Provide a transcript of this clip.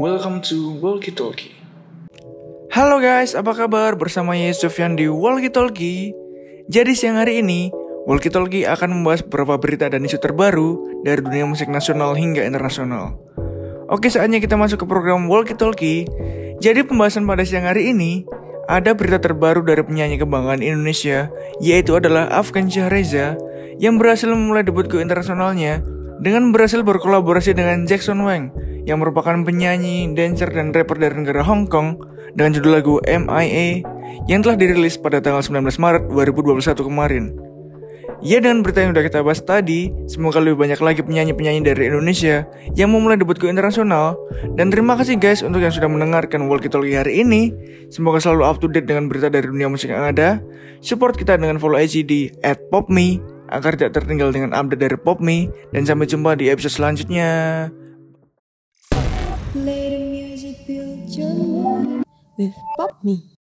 Welcome to Walkie Talkie. Halo guys, apa kabar? Bersama Yes Sofyan di Walkie Talkie. Jadi siang hari ini, Walkie Talkie akan membahas beberapa berita dan isu terbaru dari dunia musik nasional hingga internasional. Oke, saatnya kita masuk ke program Walkie Talkie. Jadi pembahasan pada siang hari ini ada berita terbaru dari penyanyi kebanggaan Indonesia, yaitu adalah Afgan Reza yang berhasil memulai debut go internasionalnya dengan berhasil berkolaborasi dengan Jackson Wang yang merupakan penyanyi, dancer, dan rapper dari negara Hong Kong dengan judul lagu MIA yang telah dirilis pada tanggal 19 Maret 2021 kemarin. Ya dengan berita yang udah kita bahas tadi, semoga lebih banyak lagi penyanyi-penyanyi dari Indonesia yang memulai debut ke internasional. Dan terima kasih guys untuk yang sudah mendengarkan Walkie Talkie hari ini. Semoga selalu up to date dengan berita dari dunia musik yang ada. Support kita dengan follow IG di @popme agar tidak tertinggal dengan update dari Popme. Dan sampai jumpa di episode selanjutnya. Play the music, build your mood with Pop Me.